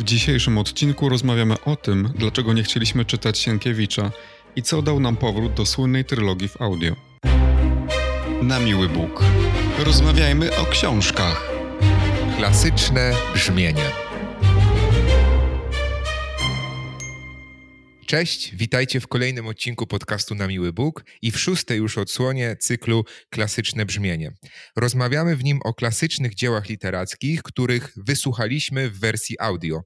W dzisiejszym odcinku rozmawiamy o tym, dlaczego nie chcieliśmy czytać Sienkiewicza i co dał nam powrót do słynnej trylogii w audio. Na miły Bóg. Rozmawiajmy o książkach. Klasyczne brzmienie. Cześć, witajcie w kolejnym odcinku podcastu Na Miły Bóg i w szóstej już odsłonie cyklu Klasyczne Brzmienie. Rozmawiamy w nim o klasycznych dziełach literackich, których wysłuchaliśmy w wersji audio.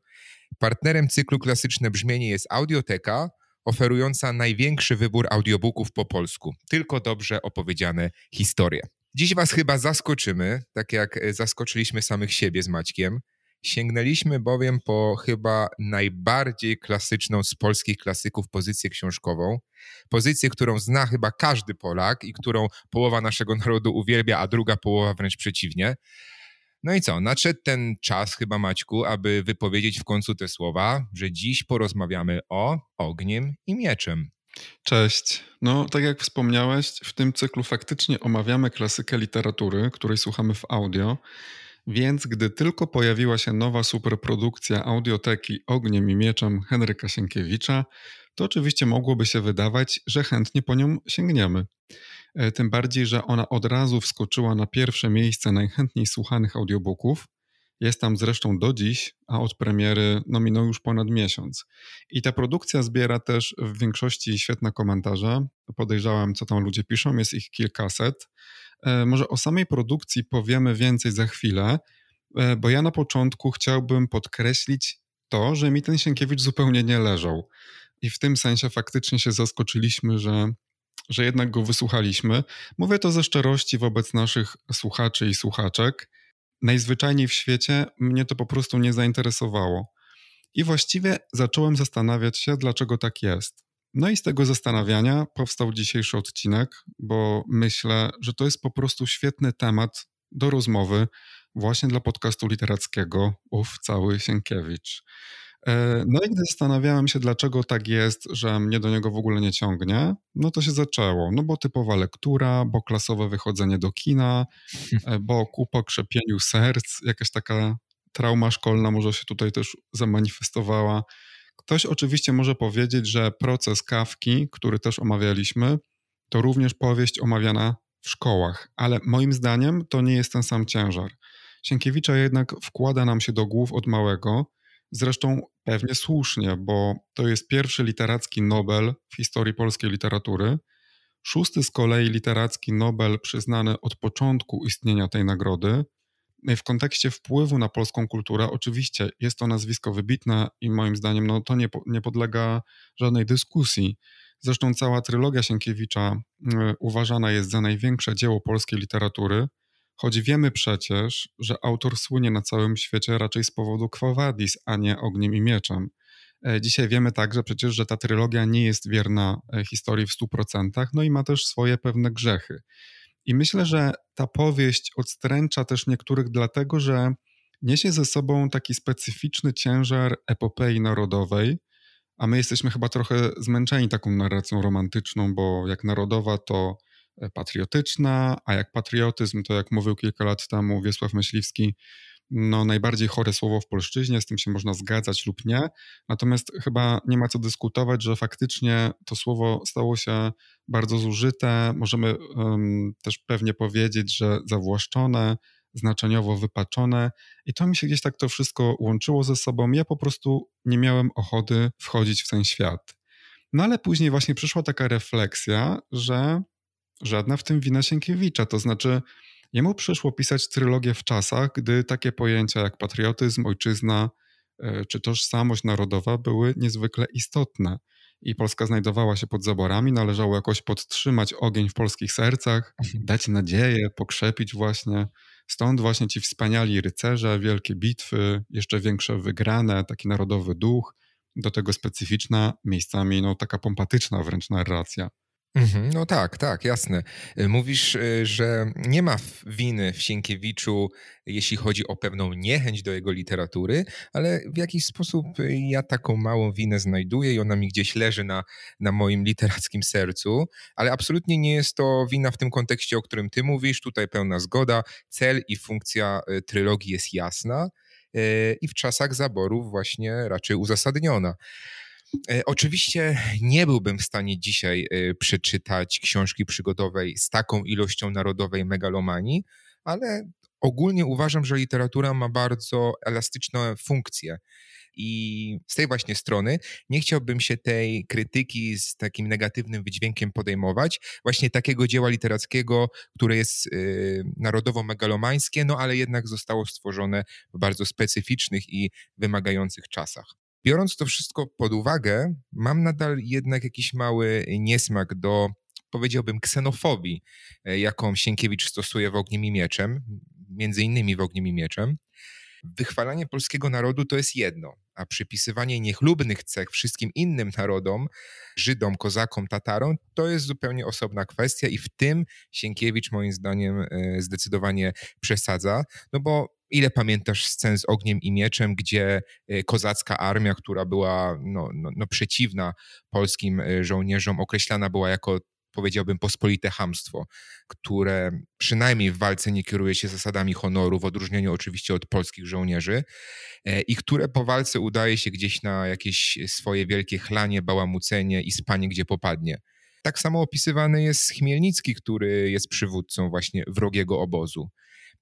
Partnerem cyklu Klasyczne Brzmienie jest Audioteka, oferująca największy wybór audiobooków po polsku. Tylko dobrze opowiedziane historie. Dziś Was chyba zaskoczymy, tak jak zaskoczyliśmy samych siebie z Maćkiem. Sięgnęliśmy bowiem po chyba najbardziej klasyczną z polskich klasyków pozycję książkową. Pozycję, którą zna chyba każdy Polak i którą połowa naszego narodu uwielbia, a druga połowa wręcz przeciwnie. No i co? Nadszedł ten czas chyba, Maćku, aby wypowiedzieć w końcu te słowa, że dziś porozmawiamy o ogniem i mieczem. Cześć. No, tak jak wspomniałeś, w tym cyklu faktycznie omawiamy klasykę literatury, której słuchamy w audio. Więc gdy tylko pojawiła się nowa superprodukcja audioteki Ogniem i Mieczem Henryka Sienkiewicza, to oczywiście mogłoby się wydawać, że chętnie po nią sięgniemy. E, tym bardziej, że ona od razu wskoczyła na pierwsze miejsce najchętniej słuchanych audiobooków. Jest tam zresztą do dziś, a od premiery no, minął już ponad miesiąc. I ta produkcja zbiera też w większości świetne komentarze. Podejrzałem, co tam ludzie piszą, jest ich kilkaset. E, może o samej produkcji powiemy więcej za chwilę, e, bo ja na początku chciałbym podkreślić to, że mi ten Sienkiewicz zupełnie nie leżał. I w tym sensie faktycznie się zaskoczyliśmy, że, że jednak go wysłuchaliśmy. Mówię to ze szczerości wobec naszych słuchaczy i słuchaczek. Najzwyczajniej w świecie mnie to po prostu nie zainteresowało. I właściwie zacząłem zastanawiać się, dlaczego tak jest. No i z tego zastanawiania powstał dzisiejszy odcinek, bo myślę, że to jest po prostu świetny temat do rozmowy właśnie dla podcastu literackiego Uf Cały Sienkiewicz. E, no i gdy zastanawiałem się, dlaczego tak jest, że mnie do niego w ogóle nie ciągnie, no to się zaczęło. No bo typowa lektura, bo klasowe wychodzenie do kina, e, bo ku pokrzepieniu serc, jakaś taka trauma szkolna może się tutaj też zamanifestowała. Ktoś oczywiście może powiedzieć, że proces kawki, który też omawialiśmy, to również powieść omawiana w szkołach, ale moim zdaniem to nie jest ten sam ciężar. Sienkiewicza jednak wkłada nam się do głów od małego, zresztą pewnie słusznie, bo to jest pierwszy literacki Nobel w historii polskiej literatury, szósty z kolei literacki Nobel przyznany od początku istnienia tej nagrody, w kontekście wpływu na polską kulturę, oczywiście jest to nazwisko wybitne i moim zdaniem no, to nie, nie podlega żadnej dyskusji. Zresztą cała trylogia Sienkiewicza y, uważana jest za największe dzieło polskiej literatury, choć wiemy przecież, że autor słynie na całym świecie raczej z powodu Quo a nie Ogniem i Mieczem. E, dzisiaj wiemy także przecież, że ta trylogia nie jest wierna e, historii w 100%, no i ma też swoje pewne grzechy. I myślę, że ta powieść odstręcza też niektórych dlatego, że niesie ze sobą taki specyficzny ciężar epopei narodowej, a my jesteśmy chyba trochę zmęczeni taką narracją romantyczną, bo jak narodowa to e, patriotyczna, a jak patriotyzm to jak mówił kilka lat temu Wiesław Myśliwski, no, najbardziej chore słowo w polszczyźnie, z tym się można zgadzać lub nie. Natomiast chyba nie ma co dyskutować, że faktycznie to słowo stało się bardzo zużyte. Możemy um, też pewnie powiedzieć, że zawłaszczone, znaczeniowo wypaczone. I to mi się gdzieś tak to wszystko łączyło ze sobą. Ja po prostu nie miałem ochoty wchodzić w ten świat. No ale później właśnie przyszła taka refleksja, że żadna w tym wina Sienkiewicza. To znaczy, Jemu przyszło pisać trylogię w czasach, gdy takie pojęcia jak patriotyzm, ojczyzna e, czy tożsamość narodowa były niezwykle istotne. I Polska znajdowała się pod zaborami, należało jakoś podtrzymać ogień w polskich sercach, mhm. dać nadzieję, pokrzepić właśnie. Stąd właśnie ci wspaniali rycerze, wielkie bitwy, jeszcze większe wygrane, taki narodowy duch, do tego specyficzna, miejscami no, taka pompatyczna wręcz narracja. Mhm, no tak, tak, jasne. Y, mówisz, y, że nie ma winy w Sienkiewiczu, jeśli chodzi o pewną niechęć do jego literatury, ale w jakiś sposób y, ja taką małą winę znajduję i ona mi gdzieś leży na, na moim literackim sercu, ale absolutnie nie jest to wina w tym kontekście, o którym ty mówisz. Tutaj pełna zgoda. Cel i funkcja trylogii jest jasna. i w czasach zaborów właśnie raczej uzasadniona. Oczywiście nie byłbym w stanie dzisiaj przeczytać książki przygodowej z taką ilością narodowej megalomanii, ale ogólnie uważam, że literatura ma bardzo elastyczne funkcje. I z tej właśnie strony nie chciałbym się tej krytyki z takim negatywnym wydźwiękiem podejmować, właśnie takiego dzieła literackiego, które jest y, narodowo-megalomańskie, no ale jednak zostało stworzone w bardzo specyficznych i wymagających czasach. Biorąc to wszystko pod uwagę, mam nadal jednak jakiś mały niesmak do powiedziałbym, ksenofobii, e, jaką Sienkiewicz stosuje w Ogniem i Mieczem, między innymi w Ogniem i Mieczem. Wychwalanie polskiego narodu to jest jedno, a przypisywanie niechlubnych cech wszystkim innym narodom, Żydom, Kozakom, Tatarom, to jest zupełnie osobna kwestia i w tym Sienkiewicz moim zdaniem e, zdecydowanie przesadza, no bo ile pamiętasz scen z Ogniem i Mieczem, gdzie e, kozacka armia, która była no, no, no przeciwna polskim żołnierzom, określana była jako powiedziałbym, pospolite hamstwo, które przynajmniej w walce nie kieruje się zasadami honoru, w odróżnieniu oczywiście od polskich żołnierzy, e, i które po walce udaje się gdzieś na jakieś swoje wielkie chlanie, bałamucenie i spanie, gdzie popadnie. Tak samo opisywany jest Chmielnicki, który jest przywódcą właśnie wrogiego obozu.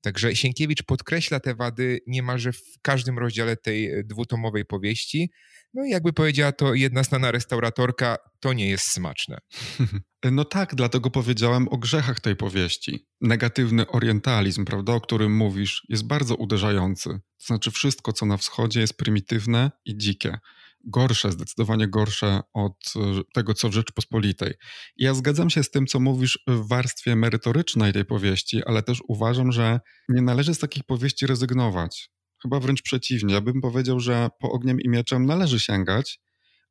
Także Sienkiewicz podkreśla te wady niemalże w każdym rozdziale tej e, dwutomowej powieści. No i jakby powiedziała to jedna znana restauratorka, to nie jest smaczne. No tak, dlatego powiedziałem o grzechach tej powieści. Negatywny orientalizm, prawda, o którym mówisz, jest bardzo uderzający. To znaczy wszystko, co na wschodzie jest prymitywne i dzikie gorsze, zdecydowanie gorsze od e, tego, co w Rzeczpospolitej. Ja zgadzam się z tym, co mówisz w warstwie merytorycznej tej powieści, ale też uważam, że nie należy z takich powieści rezygnować. Chyba wręcz przeciwnie. Ja bym powiedział, że po ogniem i mieczem należy sięgać,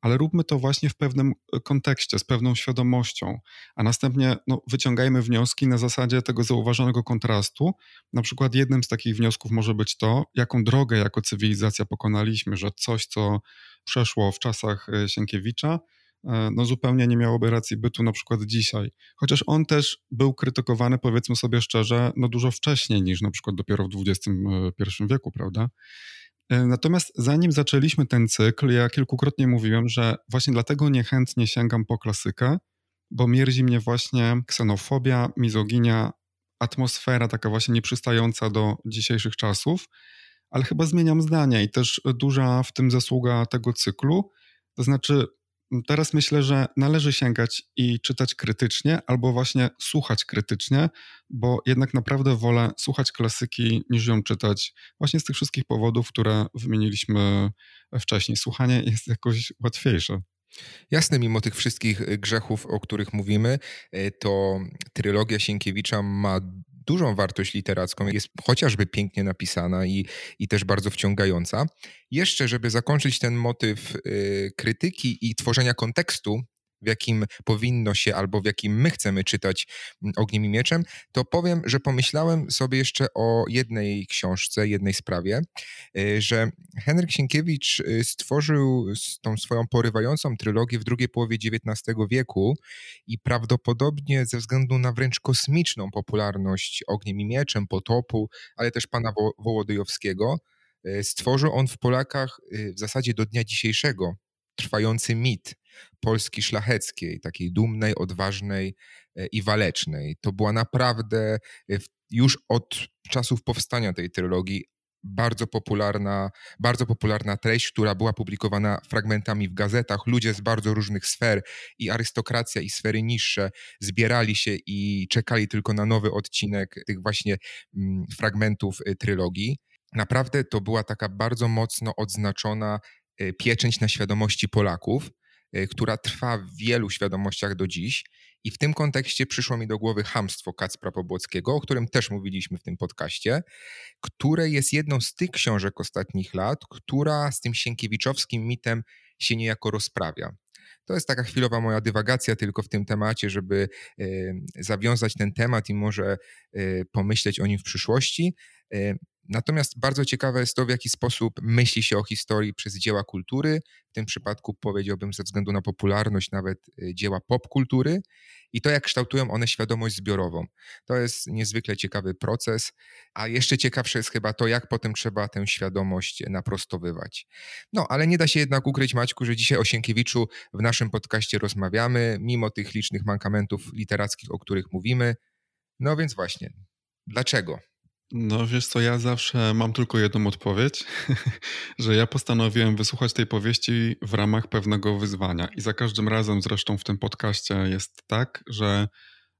ale róbmy to właśnie w pewnym e, kontekście, z pewną świadomością, a następnie no, wyciągajmy wnioski na zasadzie tego zauważonego kontrastu. Na przykład jednym z takich wniosków może być to, jaką drogę jako cywilizacja pokonaliśmy, że coś, co przeszło w czasach e, Sienkiewicza, e, no zupełnie nie miałoby racji bytu na przykład dzisiaj. Chociaż on też był krytykowany, powiedzmy sobie szczerze, no dużo wcześniej niż na przykład dopiero w XXI wieku, prawda? E, natomiast zanim zaczęliśmy ten cykl, ja kilkukrotnie mówiłem, że właśnie dlatego niechętnie sięgam po klasykę, bo mierzi mnie właśnie ksenofobia, mizoginia, atmosfera taka właśnie nieprzystająca do dzisiejszych czasów, ale chyba zmieniam zdania i też duża w tym zasługa tego cyklu. To znaczy, Teraz myślę, że należy sięgać i czytać krytycznie, albo właśnie słuchać krytycznie, bo jednak naprawdę wolę słuchać klasyki niż ją czytać, właśnie z tych wszystkich powodów, które wymieniliśmy wcześniej. Słuchanie jest jakoś łatwiejsze. Jasne, mimo tych wszystkich grzechów, o których mówimy, e, to trylogia Sienkiewicza ma dużą wartość literacką, jest chociażby pięknie napisana i, i też bardzo wciągająca. Jeszcze, żeby zakończyć ten motyw y, krytyki i tworzenia kontekstu, w jakim powinno się albo w jakim my chcemy czytać mm, Ogniem i Mieczem, to powiem, że pomyślałem sobie jeszcze o jednej książce, jednej sprawie, y, że Henryk Sienkiewicz y, stworzył tą swoją porywającą trylogię w drugiej połowie XIX wieku i prawdopodobnie ze względu na wręcz kosmiczną popularność Ogniem i Mieczem, Potopu, ale też pana Wo Wołodyjowskiego, y, stworzył on w Polakach w zasadzie do dnia dzisiejszego trwający mit Polski szlacheckiej, takiej dumnej, odważnej e, i walecznej. To była naprawdę e, już od czasów powstania tej trylogii bardzo popularna, bardzo popularna treść, która była publikowana fragmentami w gazetach. Ludzie z bardzo różnych sfer i arystokracja i sfery niższe zbierali się i czekali tylko na nowy odcinek tych właśnie mm, fragmentów e, trylogii. Naprawdę to była taka bardzo mocno odznaczona pieczęć na świadomości Polaków. Y, która trwa w wielu świadomościach do dziś. I w tym kontekście przyszło mi do głowy Hamstwo Kacpra Pobłockiego, o którym też mówiliśmy w tym podcaście, które jest jedną z tych książek ostatnich lat, która z tym sienkiewiczowskim mitem się niejako rozprawia. To jest taka chwilowa moja dywagacja tylko w tym temacie, żeby y, zawiązać ten temat i może y, pomyśleć o nim w przyszłości. Natomiast bardzo ciekawe jest to, w jaki sposób myśli się o historii przez dzieła kultury, w tym przypadku powiedziałbym ze względu na popularność nawet y, dzieła popkultury i to, jak kształtują one świadomość zbiorową. To jest niezwykle ciekawy proces, a jeszcze ciekawsze jest chyba to, jak potem trzeba tę świadomość naprostowywać. No, ale nie da się jednak ukryć, Maćku, że dzisiaj o Sienkiewiczu w naszym podcaście rozmawiamy, mimo tych licznych mankamentów literackich, o których mówimy. No więc właśnie, dlaczego? No wiesz co, ja zawsze mam tylko jedną odpowiedź, że ja postanowiłem wysłuchać tej powieści w ramach pewnego wyzwania. I za każdym razem zresztą w tym podcaście jest tak, że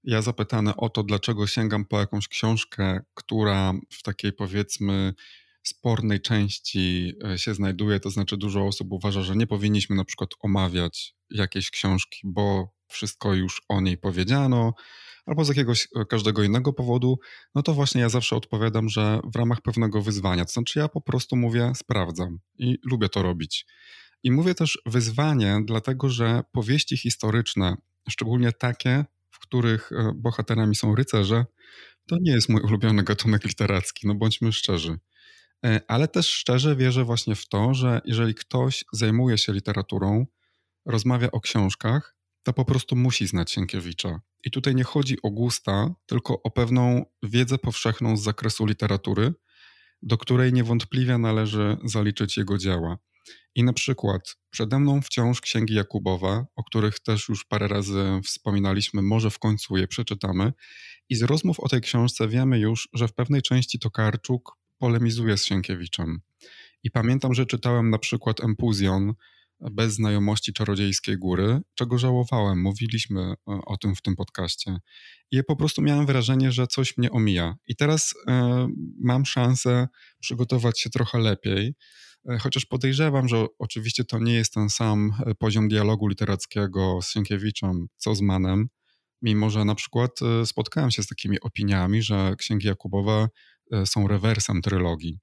ja zapytany o to, dlaczego sięgam po jakąś książkę, która w takiej powiedzmy spornej części e, się znajduje, to znaczy dużo osób uważa, że nie powinniśmy na przykład omawiać jakiejś książki, bo wszystko już o niej powiedziano, albo z jakiegoś e, każdego innego powodu, no to właśnie ja zawsze odpowiadam, że w ramach pewnego wyzwania. To znaczy ja po prostu mówię, sprawdzam i lubię to robić. I mówię też wyzwanie, dlatego że powieści historyczne, szczególnie takie, w których e, bohaterami są rycerze, to nie jest mój ulubiony gatunek literacki, no bądźmy szczerzy. E, ale też szczerze wierzę właśnie w to, że jeżeli ktoś zajmuje się literaturą, rozmawia o książkach, to po prostu musi znać Sienkiewicza. I tutaj nie chodzi o gusta, tylko o pewną wiedzę powszechną z zakresu literatury, do której niewątpliwie należy zaliczyć jego dzieła. I na przykład przede mną wciąż księgi Jakubowa, o których też już parę razy wspominaliśmy, może w końcu je przeczytamy. I z rozmów o tej książce wiemy już, że w pewnej części Tokarczuk polemizuje z Sienkiewiczem. I pamiętam, że czytałem na przykład Empuzjon bez znajomości czarodziejskiej góry, czego żałowałem. Mówiliśmy e, o tym w tym podcaście. I po prostu miałem wrażenie, że coś mnie omija. I teraz e, mam szansę przygotować się trochę lepiej. E, chociaż podejrzewam, że oczywiście to nie jest ten sam poziom dialogu literackiego z Sienkiewiczem, co z Manem, mimo że na przykład spotkałem się z takimi opiniami, że księgi Jakubowe są rewersem trylogii.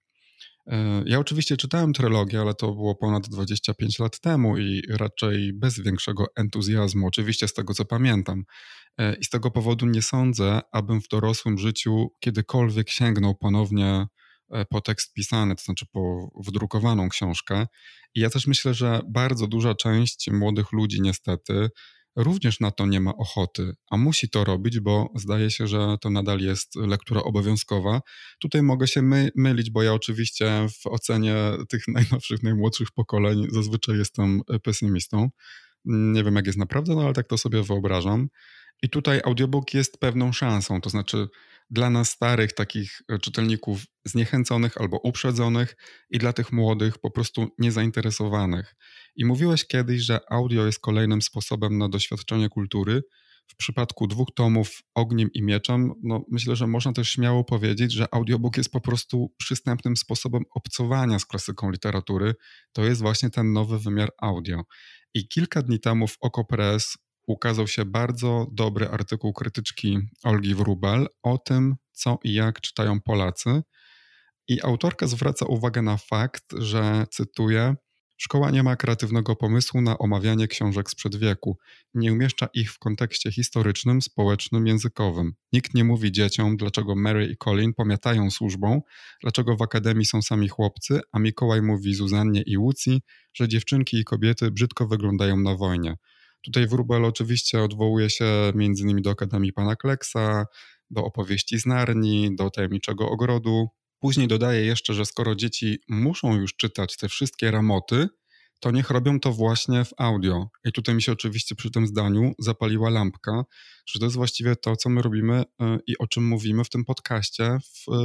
E, ja oczywiście czytałem trylogię, ale to było ponad 25 lat temu i raczej bez większego entuzjazmu, oczywiście z tego co pamiętam. E, I z tego powodu nie sądzę, abym w dorosłym życiu kiedykolwiek sięgnął ponownie e, po tekst pisany, to znaczy po wdrukowaną książkę. I ja też myślę, że bardzo duża część młodych ludzi niestety również na to nie ma ochoty, a musi to robić, bo zdaje się, że to nadal jest lektura obowiązkowa. Tutaj mogę się my, mylić, bo ja oczywiście w ocenie tych najnowszych, najmłodszych pokoleń zazwyczaj jestem pesymistą. Nie wiem, jak jest naprawdę, no ale tak to sobie wyobrażam. I tutaj audiobook jest pewną szansą, to znaczy dla nas starych, takich e, czytelników zniechęconych albo uprzedzonych i dla tych młodych, po prostu niezainteresowanych. I mówiłeś kiedyś, że audio jest kolejnym sposobem na doświadczenie kultury. W przypadku dwóch tomów Ogniem i Mieczem, no myślę, że można też śmiało powiedzieć, że audiobook jest po prostu przystępnym sposobem obcowania z klasyką literatury. To jest właśnie ten nowy wymiar audio. I kilka dni temu w Okopress ukazał się bardzo dobry artykuł krytyczki Olgi Wrubel o tym, co i jak czytają Polacy. I autorka zwraca uwagę na fakt, że, cytuję, Szkoła nie ma kreatywnego pomysłu na omawianie książek sprzed wieku. Nie umieszcza ich w kontekście historycznym, społecznym, językowym. Nikt nie mówi dzieciom, dlaczego Mary i Colin pomiatają służbą, dlaczego w akademii są sami chłopcy, a Mikołaj mówi Zuzannie i Łucji, że dziewczynki i kobiety brzydko wyglądają na wojnie. Tutaj Wróbel oczywiście odwołuje się m.in. do Akademii Pana Kleksa, do opowieści z Narni, do Tajemniczego Ogrodu. Później dodaje jeszcze, że skoro dzieci muszą już czytać te wszystkie ramoty, to niech robią to właśnie w audio. I tutaj mi się oczywiście przy tym zdaniu zapaliła lampka, że to jest właściwie to, co my robimy e, i o czym mówimy w tym podcaście w, e,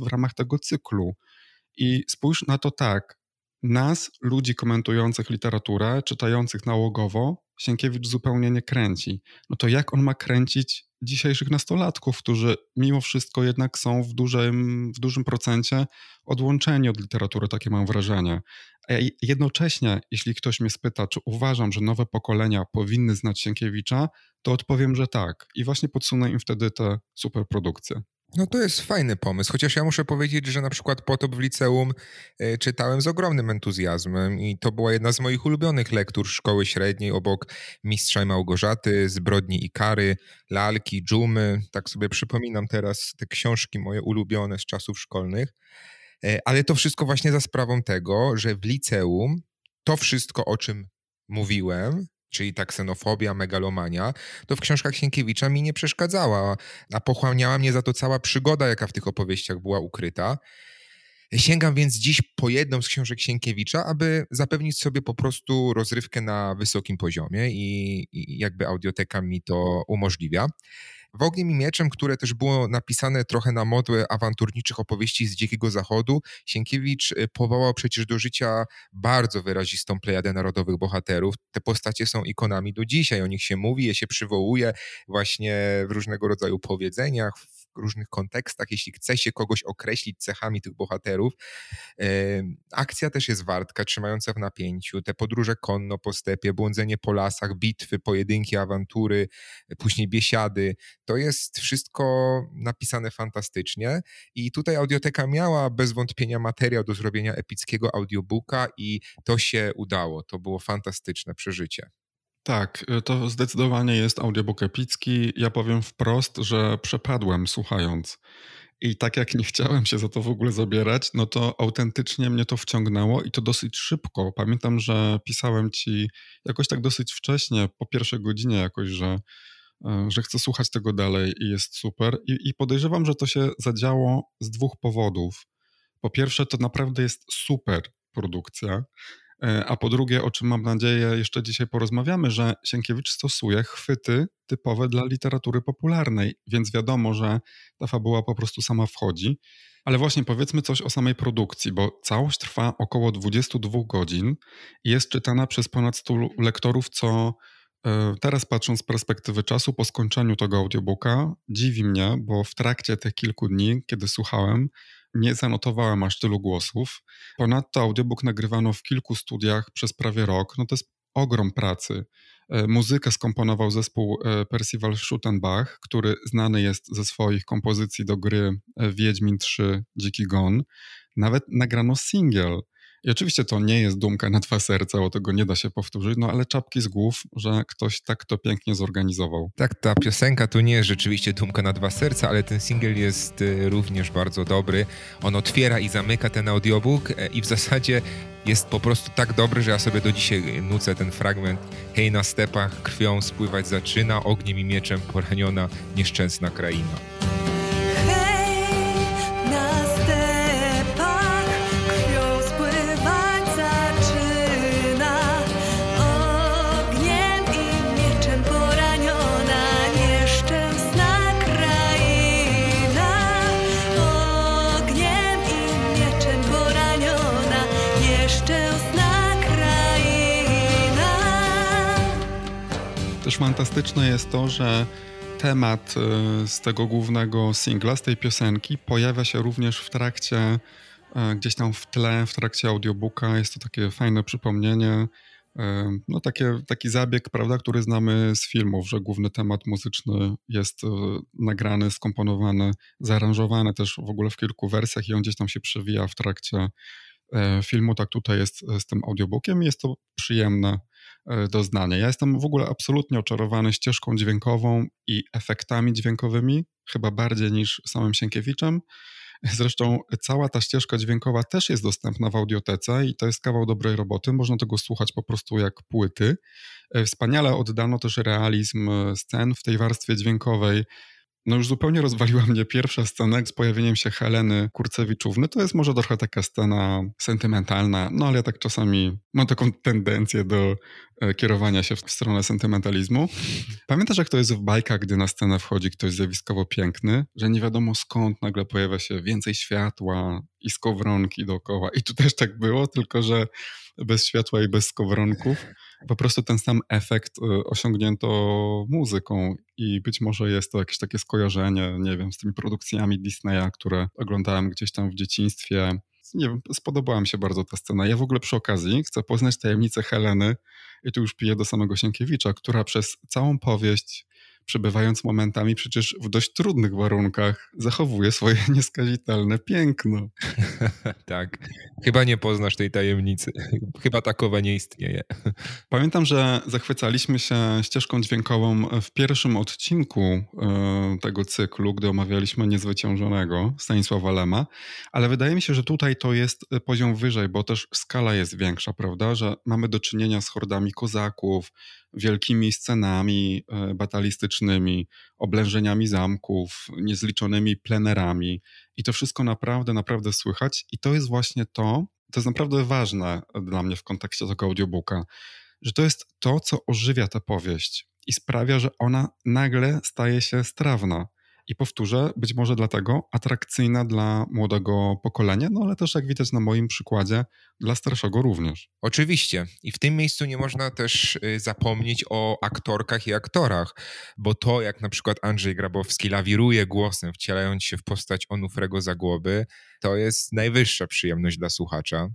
w ramach tego cyklu. I spójrz na to tak. Nas, ludzi komentujących literaturę, czytających nałogowo, Sienkiewicz zupełnie nie kręci. No to jak on ma kręcić dzisiejszych nastolatków, którzy mimo wszystko jednak są w dużym, w dużym procencie odłączeni od literatury, takie mam wrażenie. A jednocześnie, jeśli ktoś mnie spyta, czy uważam, że nowe pokolenia powinny znać Sienkiewicza, to odpowiem, że tak. I właśnie podsunę im wtedy te superprodukcje. No to jest fajny pomysł, chociaż ja muszę powiedzieć, że na przykład potop w liceum e, czytałem z ogromnym entuzjazmem i to była jedna z moich ulubionych lektur szkoły średniej obok Mistrza i Małgorzaty, Zbrodni i Kary, Lalki, Dżumy. Tak sobie przypominam teraz te książki moje ulubione z czasów szkolnych. E, ale to wszystko właśnie za sprawą tego, że w liceum to wszystko, o czym mówiłem, czyli ta ksenofobia, megalomania, to w książkach Sienkiewicza mi nie przeszkadzała, a pochłaniała mnie za to cała przygoda, jaka w tych opowieściach była ukryta. Sięgam więc dziś po jedną z książek Sienkiewicza, aby zapewnić sobie po prostu rozrywkę na wysokim poziomie i, i jakby audioteka mi to umożliwia. W Ogniem i Mieczem, które też było napisane trochę na modłę awanturniczych opowieści z Dzikiego Zachodu, Sienkiewicz y, powołał przecież do życia bardzo wyrazistą plejadę narodowych bohaterów. Te postacie są ikonami do dzisiaj, o nich się mówi, je się przywołuje właśnie w różnego rodzaju powiedzeniach, różnych kontekstach, jeśli chce się kogoś określić cechami tych bohaterów. Akcja też jest wartka, trzymająca w napięciu. Te podróże konno po stepie, błądzenie po lasach, bitwy, pojedynki, awantury, później biesiady. To jest wszystko napisane fantastycznie i tutaj audioteka miała bez wątpienia materiał do zrobienia epickiego audiobooka i to się udało. To było fantastyczne przeżycie. Tak, y, to zdecydowanie jest audiobook epicki. Ja powiem wprost, że przepadłem słuchając. I tak jak nie chciałem się za to w ogóle zabierać, no to autentycznie mnie to wciągnęło i to dosyć szybko. Pamiętam, że pisałem ci jakoś tak dosyć wcześnie, po pierwszej godzinie jakoś, że, y, że chcę słuchać tego dalej i jest super. I, I podejrzewam, że to się zadziało z dwóch powodów. Po pierwsze, to naprawdę jest super produkcja. E, a po drugie, o czym mam nadzieję jeszcze dzisiaj porozmawiamy, że Sienkiewicz stosuje chwyty typowe dla literatury popularnej, więc wiadomo, że ta fabuła po prostu sama wchodzi. Ale właśnie powiedzmy coś o samej produkcji, bo całość trwa około 22 godzin i jest czytana przez ponad 100 lektorów, co e, teraz patrząc z perspektywy czasu po skończeniu tego audiobooka, dziwi mnie, bo w trakcie tych kilku dni, kiedy słuchałem, nie zanotowałem aż tylu głosów. Ponadto audiobook nagrywano w kilku studiach przez prawie rok. No to jest ogrom pracy. E, muzykę skomponował zespół e, Percival Schuttenbach, który znany jest ze swoich kompozycji do gry e, Wiedźmin 3 Dziki Gon. Nawet nagrano single i oczywiście to nie jest dumka na dwa serca, bo tego nie da się powtórzyć, no ale czapki z głów, że ktoś tak to pięknie zorganizował. Tak, ta piosenka to nie jest rzeczywiście dumka na dwa serca, ale ten singiel jest y, również bardzo dobry. On otwiera i zamyka ten audiobook e, i w zasadzie jest po prostu tak dobry, że ja sobie do dzisiaj nucę ten fragment. Hej na stepach, krwią spływać zaczyna, ogniem i mieczem poraniona nieszczęsna kraina. Fantastyczne jest to, że temat y, z tego głównego singla, z tej piosenki, pojawia się również w trakcie, y, gdzieś tam w tle, w trakcie audiobooka. Jest to takie fajne przypomnienie. Y, no takie, taki zabieg, prawda, który znamy z filmów, że główny temat muzyczny jest nagrany, skomponowany, zaaranżowany też w ogóle w kilku wersjach i on gdzieś tam się przewija w trakcie filmu. Tak tutaj jest z tym audiobookiem jest to przyjemne E, doznanie. Ja jestem w ogóle absolutnie oczarowany ścieżką dźwiękową i efektami dźwiękowymi, chyba bardziej niż samym Sienkiewiczem. Zresztą cała ta ścieżka dźwiękowa też jest dostępna w audiotece i to jest kawał dobrej roboty. Można tego słuchać po prostu jak płyty. E, wspaniale oddano też realizm e, scen w tej warstwie dźwiękowej. No już zupełnie rozwaliła mnie pierwsza scena z pojawieniem się Heleny Kurcewiczówny. To jest może trochę taka scena sentymentalna, no ale ja tak czasami mam taką tendencję do e, kierowania się w stronę sentymentalizmu. Pamiętasz, jak to jest w bajkach, gdy na scenę wchodzi ktoś zjawiskowo piękny, że nie wiadomo skąd nagle pojawia się więcej światła i skowronki dookoła. I tu też tak było, tylko że bez światła i bez skowronków. Po prostu ten sam efekt y, osiągnięto muzyką i być może jest to jakieś takie skojarzenie, nie wiem, z tymi produkcjami Disneya, które oglądałem gdzieś tam w dzieciństwie. Nie wiem, spodobała mi się bardzo ta scena. Ja w ogóle przy okazji chcę poznać tajemnicę Heleny i tu już piję do samego Sienkiewicza, która przez całą powieść przebywając momentami przecież w dość trudnych warunkach, zachowuje swoje nieskazitelne piękno. tak. Chyba nie poznasz tej tajemnicy. Chyba takowa nie istnieje. Pamiętam, że zachwycaliśmy się ścieżką dźwiękową w pierwszym odcinku e, tego cyklu, gdy omawialiśmy Niezwyciężonego Stanisława Lema, ale wydaje mi się, że tutaj to jest poziom wyżej, bo też skala jest większa, prawda? Że mamy do czynienia z hordami kozaków, wielkimi scenami e, batalistycznymi, oblężeniami zamków, niezliczonymi plenerami. I to wszystko naprawdę, naprawdę słychać. I to jest właśnie to, to jest naprawdę ważne dla mnie w kontekście tego audiobooka, że to jest to, co ożywia tę powieść i sprawia, że ona nagle staje się strawna. I powtórzę, być może dlatego atrakcyjna dla młodego pokolenia, no ale też jak widać na moim przykładzie, dla starszego również. Oczywiście. I w tym miejscu nie można też y, zapomnieć o aktorkach i aktorach, bo to, jak na przykład Andrzej Grabowski lawiruje głosem, wcielając się w postać Onufrego Zagłoby, to jest najwyższa przyjemność dla słuchacza.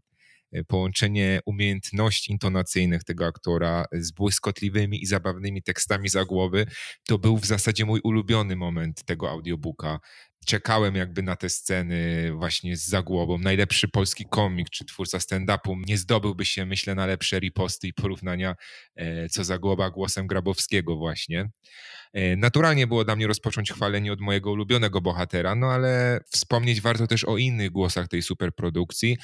E, połączenie umiejętności intonacyjnych tego aktora z błyskotliwymi i zabawnymi tekstami za głowy, to był w zasadzie mój ulubiony moment tego audiobooka. Czekałem jakby na te sceny właśnie z Zagłobą. Najlepszy polski komik czy twórca stand-upu nie zdobyłby się, myślę, na lepsze riposty i porównania e, co Zagłoba głosem Grabowskiego właśnie. E, naturalnie było dla mnie rozpocząć chwalenie od mojego ulubionego bohatera, no ale wspomnieć warto też o innych głosach tej superprodukcji.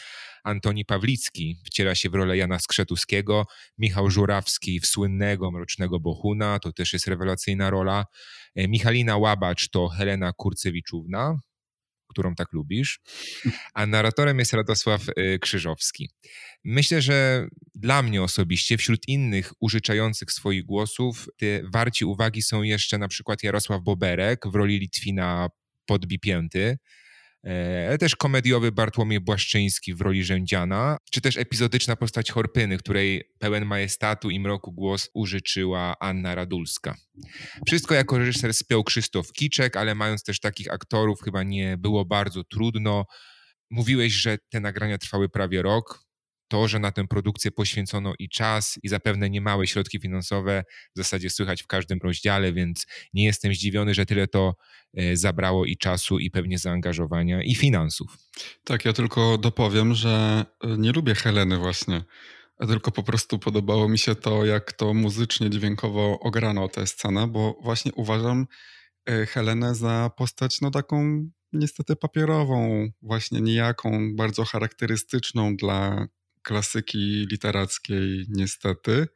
Antoni Pawlicki wciela się w rolę Jana Skrzetuskiego, Michał Żurawski w słynnego Mrocznego Bohuna, to też jest rewelacyjna rola. E, Michalina Łabacz to Helena Kurcewiczówna, którą tak lubisz, a narratorem jest Radosław e, Krzyżowski. Myślę, że dla mnie osobiście, wśród innych użyczających swoich głosów, warci uwagi są jeszcze na przykład Jarosław Boberek w roli Litwina podbipięty, też komediowy Bartłomiej Błaszczyński w roli Rzędziana, czy też epizodyczna postać Horpyny, której pełen majestatu i mroku głos użyczyła Anna Radulska. Wszystko jako reżyser spiął Krzysztof Kiczek, ale mając też takich aktorów chyba nie było bardzo trudno. Mówiłeś, że te nagrania trwały prawie rok to, że na tę produkcję poświęcono i czas, i zapewne niemałe środki finansowe, w zasadzie słychać w każdym rozdziale, więc nie jestem zdziwiony, że tyle to e, zabrało i czasu, i pewnie zaangażowania, i finansów. Tak, ja tylko dopowiem, że e, nie lubię Heleny właśnie. Tylko po prostu podobało mi się to, jak to muzycznie, dźwiękowo ograno tę scenę, bo właśnie uważam e, Helenę za postać no taką niestety papierową, właśnie nijaką, bardzo charakterystyczną dla klasyki literackiej, niestety.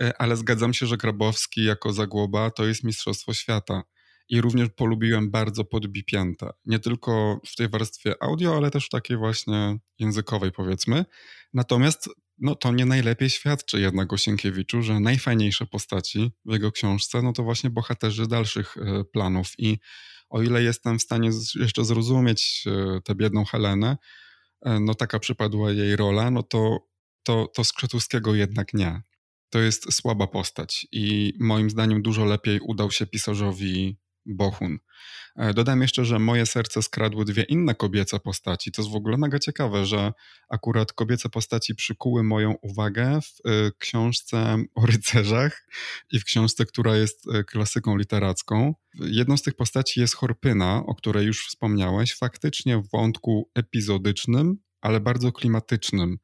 E, ale zgadzam się, że Grabowski jako Zagłoba to jest Mistrzostwo Świata. I również polubiłem bardzo podbipięte. Nie tylko w tej warstwie audio, ale też w takiej właśnie językowej, powiedzmy. Natomiast no, to nie najlepiej świadczy jednak o Sienkiewiczu, że najfajniejsze postaci w jego książce, no to właśnie bohaterzy dalszych e, planów. I o ile jestem w stanie jeszcze zrozumieć e, tę biedną Helenę, no taka przypadła jej rola, no to, to, to Skrzetuskiego jednak nie. To jest słaba postać i moim zdaniem dużo lepiej udał się pisarzowi Bohun. E, dodam jeszcze, że moje serce skradły dwie inne kobiece postaci. To jest w ogóle mega ciekawe, że akurat kobiece postaci przykuły moją uwagę w e, książce o rycerzach i w książce, która jest klasyką literacką. Jedną z tych postaci jest Horpyna, o której już wspomniałeś, faktycznie w wątku epizodycznym, ale bardzo klimatycznym.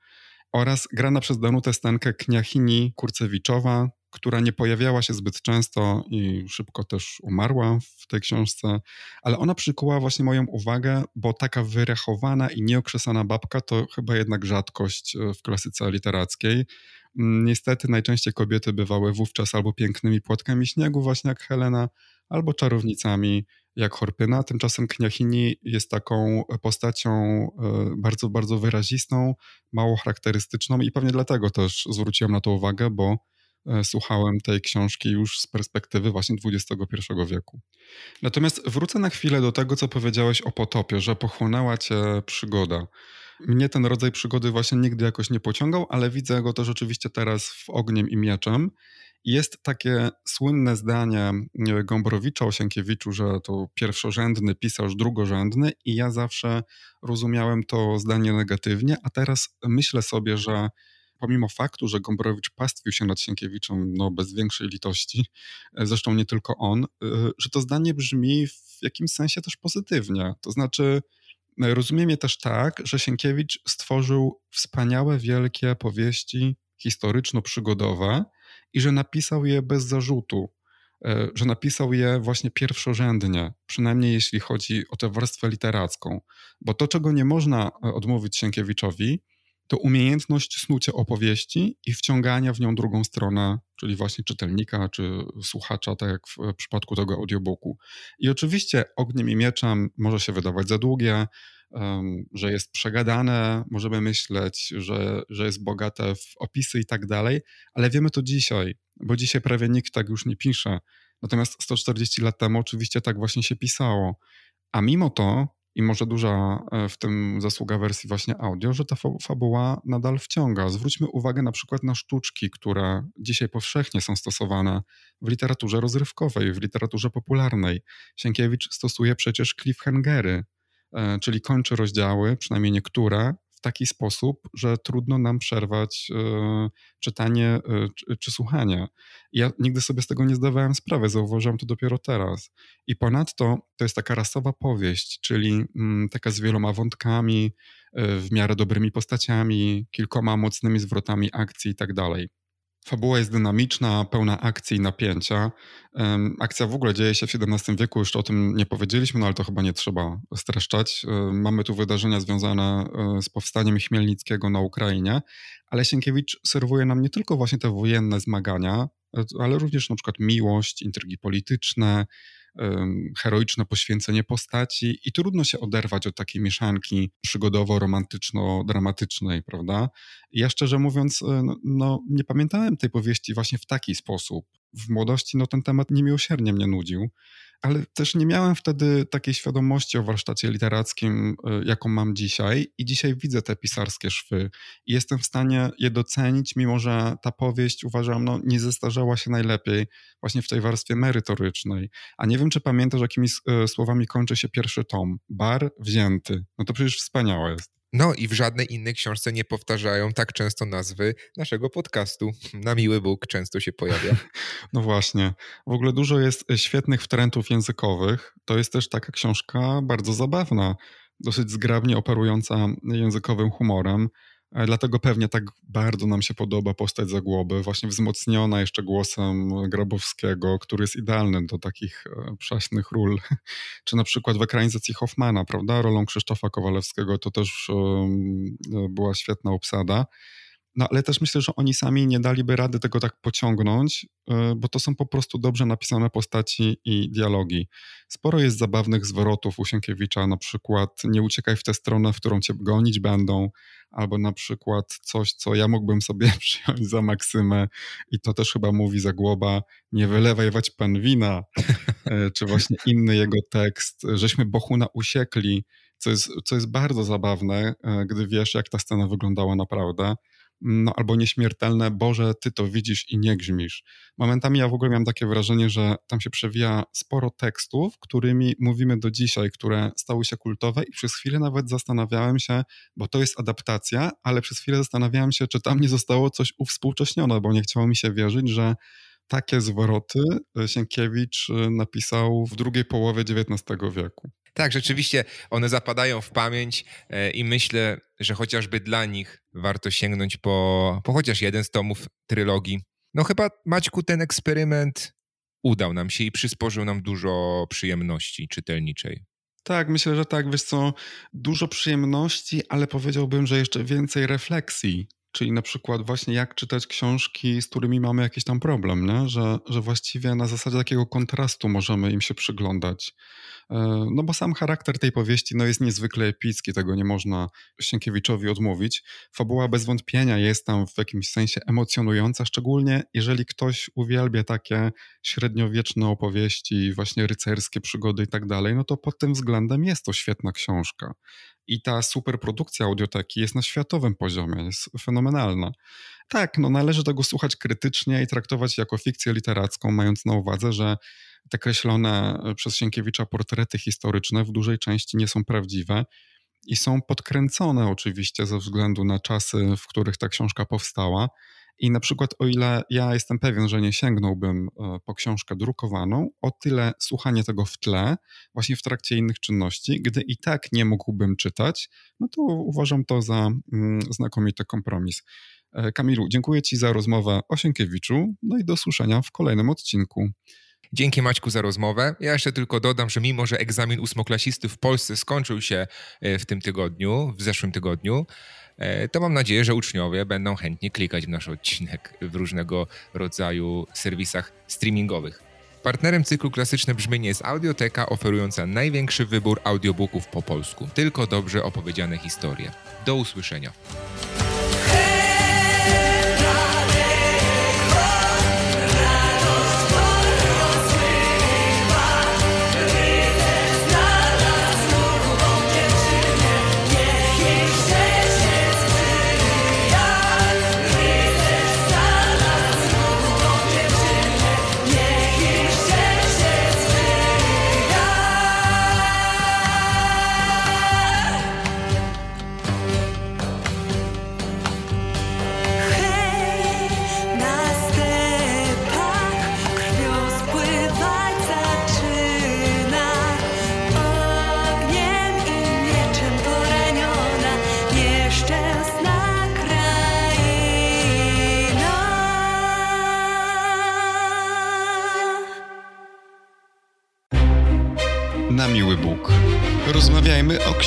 Oraz grana przez Danutę Stankę Kniachini Kurcewiczowa, która nie pojawiała się zbyt często i szybko też umarła w tej książce, ale ona przykuła właśnie moją uwagę, bo taka wyrachowana i nieokrzesana babka to chyba jednak rzadkość e, w klasyce literackiej. Mm, niestety najczęściej kobiety bywały wówczas albo pięknymi płotkami śniegu, właśnie jak Helena, albo czarownicami jak Horpyna. Tymczasem Kniachini jest taką postacią e, bardzo, bardzo wyrazistą, mało charakterystyczną i pewnie dlatego też zwróciłem na to uwagę, bo słuchałem tej książki już z perspektywy właśnie XXI wieku. Natomiast wrócę na chwilę do tego, co powiedziałeś o potopie, że pochłonęła cię przygoda. Mnie ten rodzaj przygody właśnie nigdy jakoś nie pociągał, ale widzę go też oczywiście teraz w Ogniem i Mieczem jest takie słynne zdanie Gombrowicza o Sienkiewiczu, że to pierwszorzędny pisarz, drugorzędny i ja zawsze rozumiałem to zdanie negatywnie, a teraz myślę sobie, że pomimo faktu, że Gombrowicz pastwił się nad Sienkiewiczem no, bez większej litości, zresztą nie tylko on, że to zdanie brzmi w jakimś sensie też pozytywnie. To znaczy, rozumiem je też tak, że Sienkiewicz stworzył wspaniałe, wielkie powieści historyczno-przygodowe i że napisał je bez zarzutu, e, że napisał je właśnie pierwszorzędnie, przynajmniej jeśli chodzi o tę warstwę literacką. Bo to, czego nie można e, odmówić Sienkiewiczowi, to umiejętność snucia opowieści i wciągania w nią drugą stronę, czyli właśnie czytelnika czy słuchacza, tak jak w przypadku tego audiobooku. I oczywiście Ogniem i Mieczem może się wydawać za długie, że jest przegadane, możemy myśleć, że, że jest bogate w opisy i tak dalej, ale wiemy to dzisiaj, bo dzisiaj prawie nikt tak już nie pisze. Natomiast 140 lat temu oczywiście tak właśnie się pisało. A mimo to i może duża e, w tym zasługa wersji właśnie audio, że ta fabuła nadal wciąga. Zwróćmy uwagę na przykład na sztuczki, które dzisiaj powszechnie są stosowane w literaturze rozrywkowej, w literaturze popularnej. Sienkiewicz stosuje przecież cliffhangery, e, czyli kończy rozdziały, przynajmniej niektóre, taki sposób, że trudno nam przerwać y, czytanie y, czy, słuchanie. Ja nigdy sobie z tego nie zdawałem sprawy, zauważyłem to dopiero teraz. I ponadto to jest taka rasowa powieść, czyli mm, taka z wieloma wątkami, y, w miarę dobrymi postaciami, kilkoma mocnymi zwrotami akcji i tak dalej. Fabuła jest dynamiczna, pełna akcji i napięcia. Akcja w ogóle dzieje się w XVII wieku, jeszcze o tym nie powiedzieliśmy, no ale to chyba nie trzeba streszczać. Mamy tu wydarzenia związane e, z powstaniem Chmielnickiego na Ukrainie, ale Sienkiewicz serwuje nam nie tylko właśnie te wojenne zmagania, e, ale również na przykład miłość, intrygi polityczne, heroiczne poświęcenie postaci i trudno się oderwać od takiej mieszanki przygodowo-romantyczno-dramatycznej, prawda? Ja szczerze mówiąc, e, no, no, nie pamiętałem tej powieści właśnie w taki sposób. W młodości no, ten temat niemiłosiernie mnie nudził ale też nie miałem wtedy takiej świadomości o warsztacie literackim, y, jaką mam dzisiaj, i dzisiaj widzę te pisarskie szwy i jestem w stanie je docenić, mimo że ta powieść uważam, no, nie zestarzała się najlepiej właśnie w tej warstwie merytorycznej. A nie wiem, czy pamiętasz, jakimi y, słowami kończy się pierwszy tom. Bar wzięty. No to przecież wspaniałe jest. No i w żadnej innej książce nie powtarzają tak często nazwy naszego podcastu. Na miły Bóg często się pojawia. No właśnie. W ogóle dużo jest świetnych wtrętów językowych. To jest też taka książka bardzo zabawna, dosyć zgrabnie operująca językowym humorem. Dlatego pewnie tak bardzo nam się podoba postać Zagłoby, właśnie wzmocniona jeszcze głosem Grabowskiego, który jest idealny do takich e, przaśnych ról. Czy na przykład w ekranizacji Hoffmana, prawda, rolą Krzysztofa Kowalewskiego to też e, była świetna obsada. No ale też myślę, że oni sami nie daliby rady tego tak pociągnąć, y, bo to są po prostu dobrze napisane postaci i dialogi. Sporo jest zabawnych zwrotów u Sienkiewicza, na przykład nie uciekaj w tę stronę, w którą cię gonić będą, albo na przykład coś, co ja mógłbym sobie przyjąć za maksymę i to też chyba mówi Zagłoba, nie wylewaj wać pan wina, y, czy właśnie inny jego tekst, żeśmy Bohuna usiekli, co jest, co jest bardzo zabawne, y, gdy wiesz, jak ta scena wyglądała naprawdę no albo nieśmiertelne, Boże, Ty to widzisz i nie grzmisz. Momentami ja w ogóle miałem takie wrażenie, że tam się przewija sporo tekstów, którymi mówimy do dzisiaj, które stały się kultowe i przez chwilę nawet zastanawiałem się, bo to jest adaptacja, ale przez chwilę zastanawiałem się, czy tam nie zostało coś uwspółcześnione, bo nie chciało mi się wierzyć, że takie zwroty Sienkiewicz y, napisał w drugiej połowie XIX wieku. Tak, rzeczywiście one zapadają w pamięć e, i myślę, że chociażby dla nich warto sięgnąć po, po chociaż jeden z tomów trylogii. No chyba Maćku ten eksperyment udał nam się i przysporzył nam dużo przyjemności czytelniczej. Tak, myślę, że tak, wiesz co, dużo przyjemności, ale powiedziałbym, że jeszcze więcej refleksji Czyli na przykład właśnie jak czytać książki, z którymi mamy jakiś tam problem, nie? Że, że właściwie na zasadzie takiego kontrastu możemy im się przyglądać. E, no bo sam charakter tej powieści no jest niezwykle epicki, tego nie można Sienkiewiczowi odmówić. Fabuła bez wątpienia jest tam w jakimś sensie emocjonująca, szczególnie jeżeli ktoś uwielbia takie średniowieczne opowieści, właśnie rycerskie przygody i tak dalej, no to pod tym względem jest to świetna książka. I ta superprodukcja audioteki jest na światowym poziomie, jest fenomenalna. Tak, no należy tego słuchać krytycznie i traktować jako fikcję literacką, mając na uwadze, że te kreślone przez Sienkiewicza portrety historyczne w dużej części nie są prawdziwe i są podkręcone oczywiście ze względu na czasy, w których ta książka powstała. I na przykład, o ile ja jestem pewien, że nie sięgnąłbym e, po książkę drukowaną, o tyle słuchanie tego w tle, właśnie w trakcie innych czynności, gdy i tak nie mógłbym czytać, no to uważam to za mm, znakomity kompromis. E, Kamilu, dziękuję Ci za rozmowę o Sienkiewiczu, no i do słyszenia w kolejnym odcinku. Dzięki Maćku za rozmowę. Ja jeszcze tylko dodam, że mimo, że egzamin ósmoklasisty w Polsce skończył się e, w tym tygodniu, w zeszłym tygodniu, e, to mam nadzieję, że uczniowie będą chętnie klikać w nasz odcinek w różnego rodzaju serwisach streamingowych. Partnerem cyklu Klasyczne Brzmienie jest Audioteka, oferująca największy wybór audiobooków po polsku. Tylko dobrze opowiedziane historie. Do usłyszenia.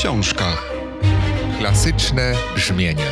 Książkach. Klasyczne brzmienie.